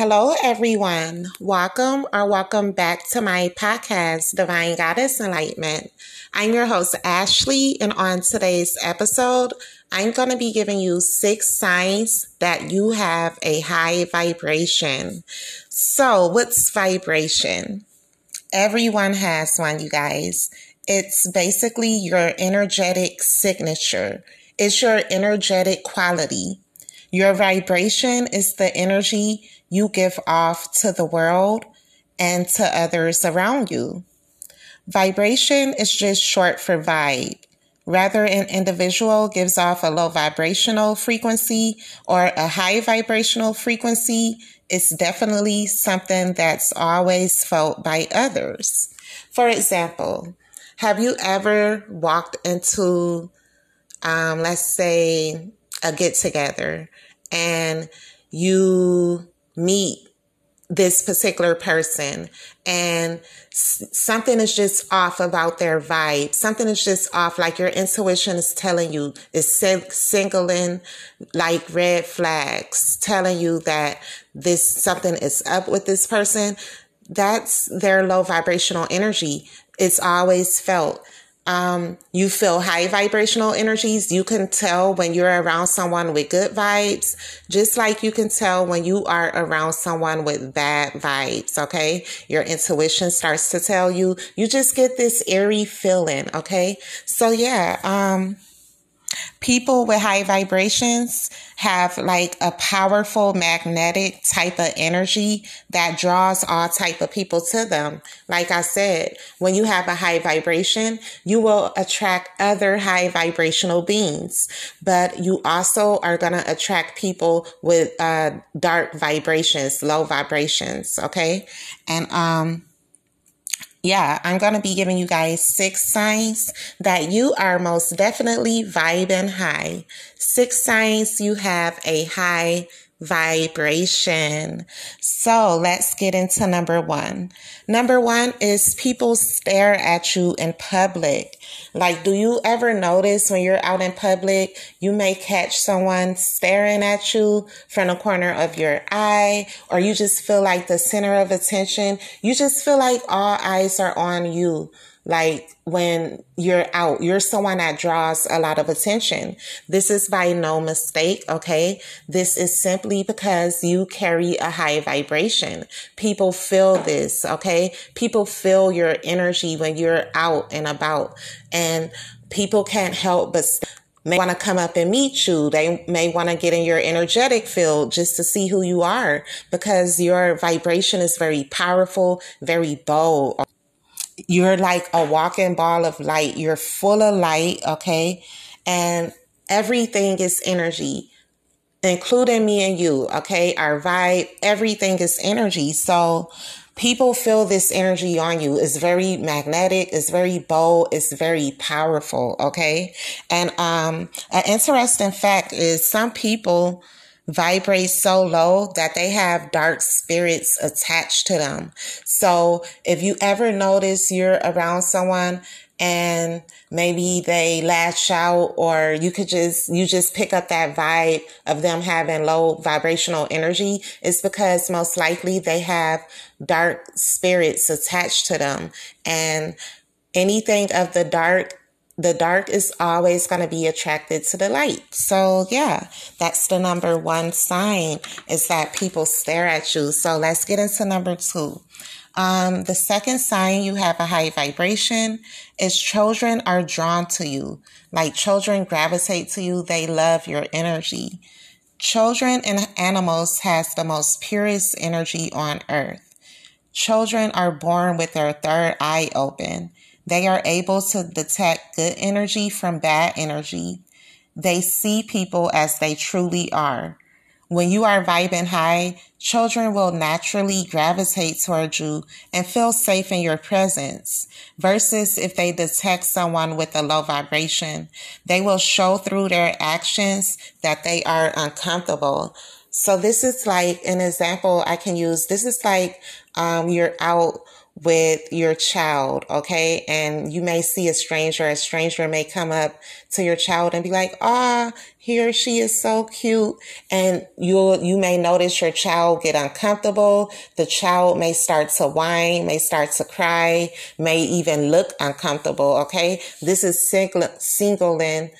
Hello, everyone. Welcome or welcome back to my podcast, Divine Goddess Enlightenment. I'm your host, Ashley, and on today's episode, I'm going to be giving you six signs that you have a high vibration. So, what's vibration? Everyone has one, you guys. It's basically your energetic signature. It's your energetic quality. Your vibration is the energy you give off to the world and to others around you. Vibration is just short for vibe. Rather, an individual gives off a low vibrational frequency or a high vibrational frequency, it's definitely something that's always felt by others. For example, have you ever walked into, um, let's say, a get together and you meet this particular person and something is just off about their vibe. Something is just off. Like your intuition is telling you, is singling like red flags, telling you that this something is up with this person. That's their low vibrational energy. It's always felt um, you feel high vibrational energies. You can tell when you're around someone with good vibes, just like you can tell when you are around someone with bad vibes. Okay. Your intuition starts to tell you, you just get this eerie feeling. Okay. So yeah, um, people with high vibrations have like a powerful magnetic type of energy that draws all type of people to them. Like i said when you have a high vibration you will attract other high vibrational beings. But you also are going to attract people with uh, dark vibrations low vibrations okay? And um yeah, I'm going to be giving you guys six signs that you are most definitely vibing high. Six signs you have a high vibration. So let's get into number one. Number one is people stare at you in public. Like, do you ever notice when you're out in public, you may catch someone staring at you from the corner of your eye, or you just feel like the center of attention? You just feel like all eyes are on you. Like when you're out, you're someone that draws a lot of attention. This is by no mistake. Okay. This is simply because you carry a high vibration. People feel this. Okay. People feel your energy when you're out and about and people can't help but may want to come up and meet you. They may want to get in your energetic field just to see who you are because your vibration is very powerful, very bold. You're like a walking ball of light. You're full of light, okay? And everything is energy, including me and you, okay? Our vibe, everything is energy. So people feel this energy on you. It's very magnetic, it's very bold, it's very powerful, okay? And um an interesting fact is some people vibrate so low that they have dark spirits attached to them. So if you ever notice you're around someone and maybe they lash out or you could just you just pick up that vibe of them having low vibrational energy it's because most likely they have dark spirits attached to them and anything of the dark the dark is always going to be attracted to the light. So yeah, that's the number one sign is that people stare at you. So let's get into number two. Um, the second sign you have a high vibration is children are drawn to you. Like children gravitate to you. They love your energy. Children and animals has the most purest energy on earth. Children are born with their third eye open. They are able to detect good energy from bad energy. They see people as they truly are. When you are vibing high, children will naturally gravitate towards you and feel safe in your presence. Versus if they detect someone with a low vibration, they will show through their actions that they are uncomfortable. So this is like an example I can use. This is like um, you're out with your child, okay? And you may see a stranger, a stranger may come up to your child and be like, ah, he or she is so cute. And you'll, you may notice your child get uncomfortable. The child may start to whine, may start to cry, may even look uncomfortable, okay? This is single, singling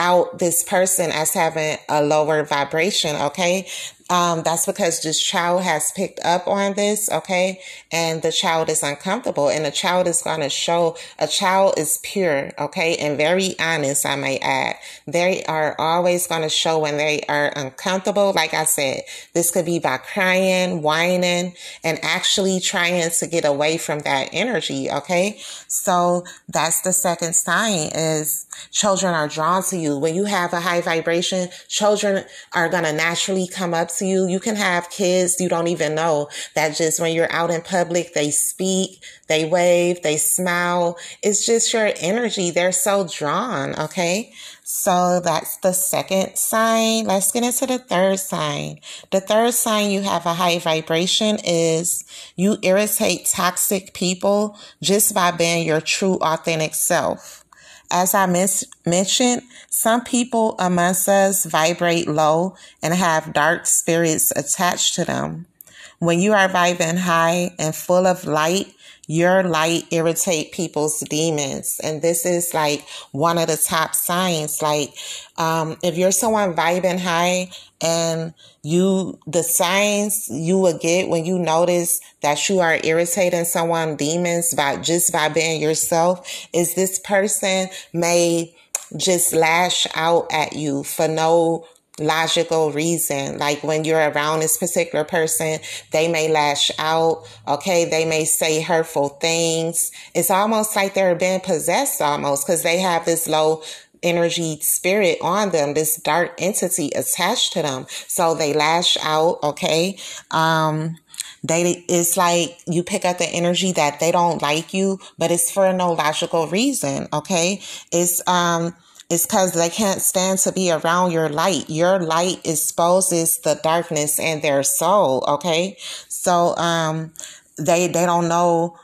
out this person as having a lower vibration, okay? Um, that's because this child has picked up on this, okay? And the child is uncomfortable and the child is going to show a child is pure, okay? And very honest, I may add. They are always going to show when they are uncomfortable. Like I said, this could be by crying, whining, and actually trying to get away from that energy, okay? So that's the second sign is children are drawn to you. When you have a high vibration, children are going to naturally come up you. You can have kids you don't even know that just when you're out in public, they speak, they wave, they smile. It's just your energy. They're so drawn. Okay. So that's the second sign. Let's get into the third sign. The third sign you have a high vibration is you irritate toxic people just by being your true authentic self. As I mis- mentioned, some people amongst us vibrate low and have dark spirits attached to them. When you are vibing high and full of light, your light irritate people's demons. And this is like one of the top signs. Like, um, if you're someone vibing high and you, the signs you will get when you notice that you are irritating someone demons by just by being yourself is this person may just lash out at you for no logical reason. Like when you're around this particular person, they may lash out. Okay. They may say hurtful things. It's almost like they're being possessed almost because they have this low energy spirit on them, this dark entity attached to them. So they lash out. Okay. Um, they, it's like you pick up the energy that they don't like you, but it's for no logical reason. Okay. It's, um, it's because they can't stand to be around your light. Your light exposes the darkness in their soul. Okay. So, um, they, they don't know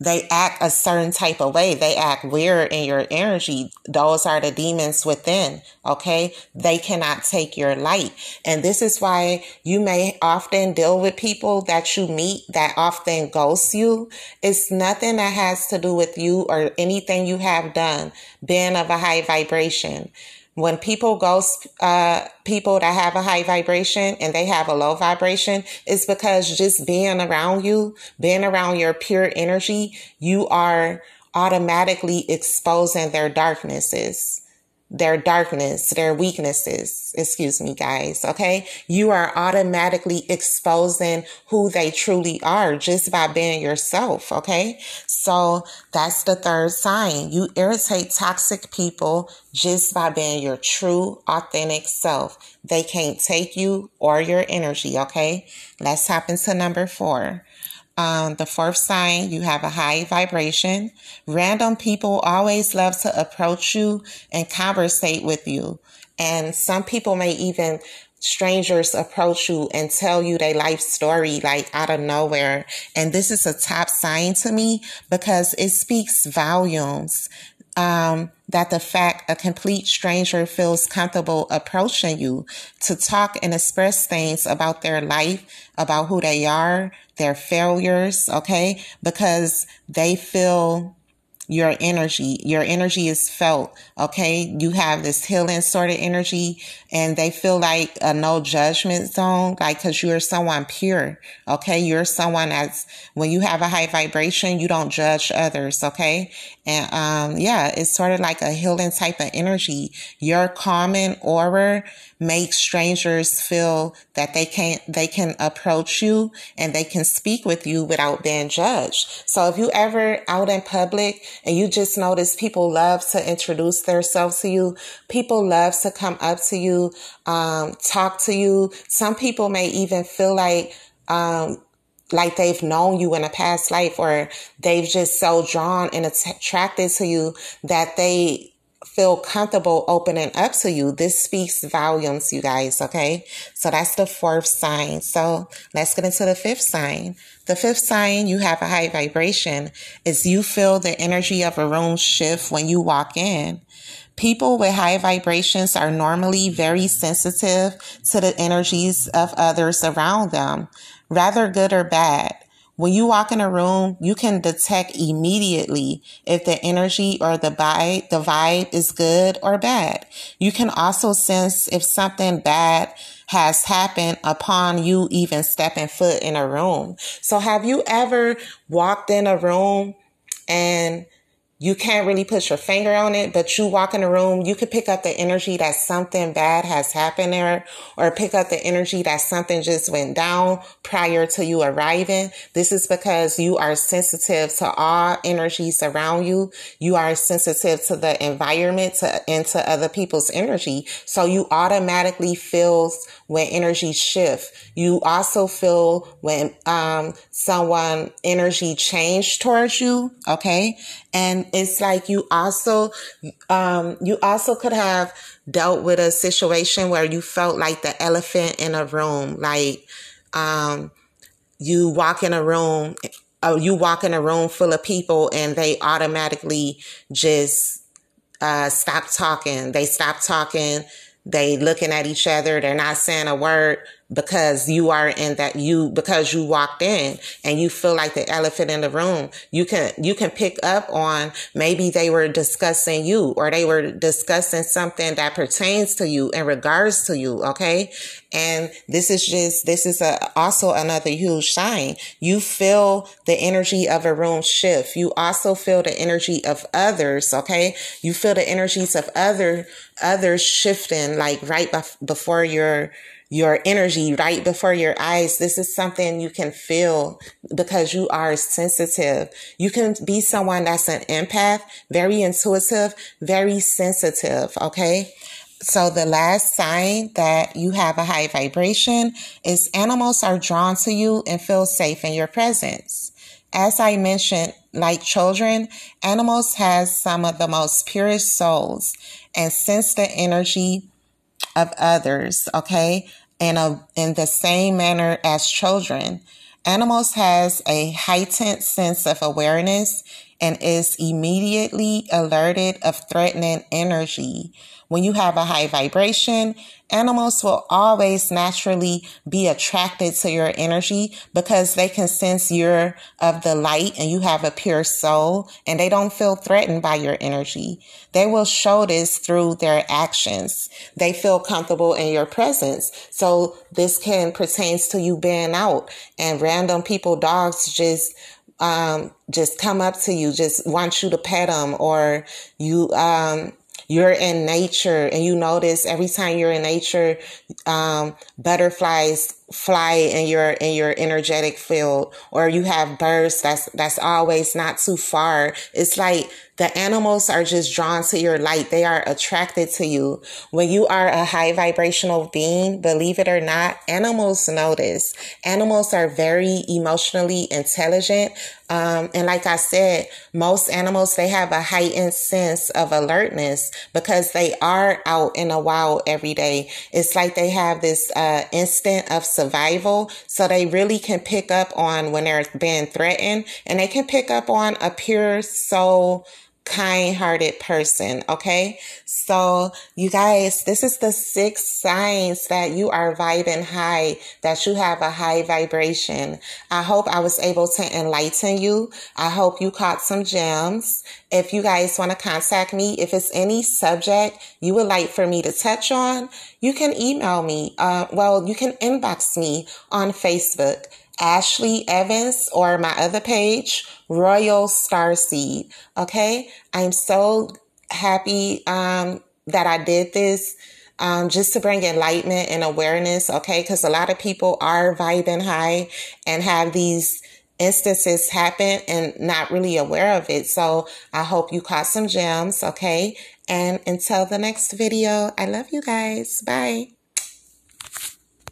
they act a certain type of way. They act weird in your energy. Those are the demons within. Okay. They cannot take your light. And this is why you may often deal with people that you meet that often ghost you. It's nothing that has to do with you or anything you have done, being of a high vibration when people ghost uh, people that have a high vibration and they have a low vibration, it's because just being around you, being around your pure energy, you are automatically exposing their darknesses their darkness, their weaknesses. Excuse me, guys. Okay. You are automatically exposing who they truly are just by being yourself. Okay. So that's the third sign. You irritate toxic people just by being your true, authentic self. They can't take you or your energy. Okay. Let's hop into number four. Um, the fourth sign, you have a high vibration. Random people always love to approach you and conversate with you. And some people may even strangers approach you and tell you their life story like out of nowhere. And this is a top sign to me because it speaks volumes. Um, that the fact a complete stranger feels comfortable approaching you to talk and express things about their life, about who they are, their failures, okay? Because they feel your energy. Your energy is felt. Okay. You have this healing sort of energy and they feel like a no judgment zone, like, cause you're someone pure. Okay. You're someone that's, when you have a high vibration, you don't judge others. Okay. And, um, yeah, it's sort of like a healing type of energy. Your calming aura makes strangers feel that they can't, they can approach you and they can speak with you without being judged. So if you ever out in public and you just notice people love to introduce themselves to you. People love to come up to you, um, talk to you. Some people may even feel like, um, like they've known you in a past life or they've just so drawn and attracted to you that they feel comfortable opening up to you. This speaks volumes, you guys, okay? So that's the fourth sign. So let's get into the fifth sign. The fifth sign you have a high vibration is you feel the energy of a room shift when you walk in. People with high vibrations are normally very sensitive to the energies of others around them, rather good or bad. When you walk in a room, you can detect immediately if the energy or the vibe, the vibe is good or bad. You can also sense if something bad has happened upon you even stepping foot in a room. So have you ever walked in a room and you can't really put your finger on it, but you walk in a room, you could pick up the energy that something bad has happened there, or pick up the energy that something just went down prior to you arriving. This is because you are sensitive to all energies around you. You are sensitive to the environment to, and to other people's energy. So you automatically feel when energy shift. You also feel when um, someone energy change towards you. Okay. And it's like you also, um, you also could have dealt with a situation where you felt like the elephant in a room, like, um, you walk in a room, uh, you walk in a room full of people and they automatically just, uh, stop talking. They stop talking. They looking at each other. They're not saying a word because you are in that you because you walked in and you feel like the elephant in the room you can you can pick up on maybe they were discussing you or they were discussing something that pertains to you in regards to you okay? And this is just this is a also another huge sign. You feel the energy of a room shift. You also feel the energy of others okay? You feel the energies of other others shifting like right before your your energy right before your eyes. This is something you can feel because you are sensitive. You can be someone that's an empath, very intuitive, very sensitive. Okay. So the last sign that you have a high vibration is animals are drawn to you and feel safe in your presence. As I mentioned, like children, animals has some of the most purest souls and sense the energy of others, okay? In a, in the same manner as children. Animals has a heightened sense of awareness and is immediately alerted of threatening energy. When you have a high vibration, animals will always naturally be attracted to your energy because they can sense you're of the light and you have a pure soul and they don't feel threatened by your energy. They will show this through their actions. They feel comfortable in your presence. So this can pertains to you being out and random people, dogs just um, just come up to you, just want you to pet them, or you um, you're in nature and you notice every time you're in nature, um, butterflies fly in your in your energetic field or you have birds that's that's always not too far. It's like the animals are just drawn to your light. They are attracted to you. When you are a high vibrational being believe it or not animals notice. Animals are very emotionally intelligent. Um, and like i said most animals they have a heightened sense of alertness because they are out in the wild every day. It's like they have this uh, instant of survival. So they really can pick up on when they're being threatened and they can pick up on a pure soul kind hearted person. Okay. So you guys, this is the six signs that you are vibing high, that you have a high vibration. I hope I was able to enlighten you. I hope you caught some gems. If you guys want to contact me, if it's any subject you would like for me to touch on, you can email me. Uh, well, you can inbox me on Facebook. Ashley Evans or my other page, Royal Starseed. Okay. I'm so happy, um, that I did this. Um, just to bring enlightenment and awareness, okay? Because a lot of people are vibing high and have these instances happen and not really aware of it. So I hope you caught some gems, okay? And until the next video, I love you guys. Bye.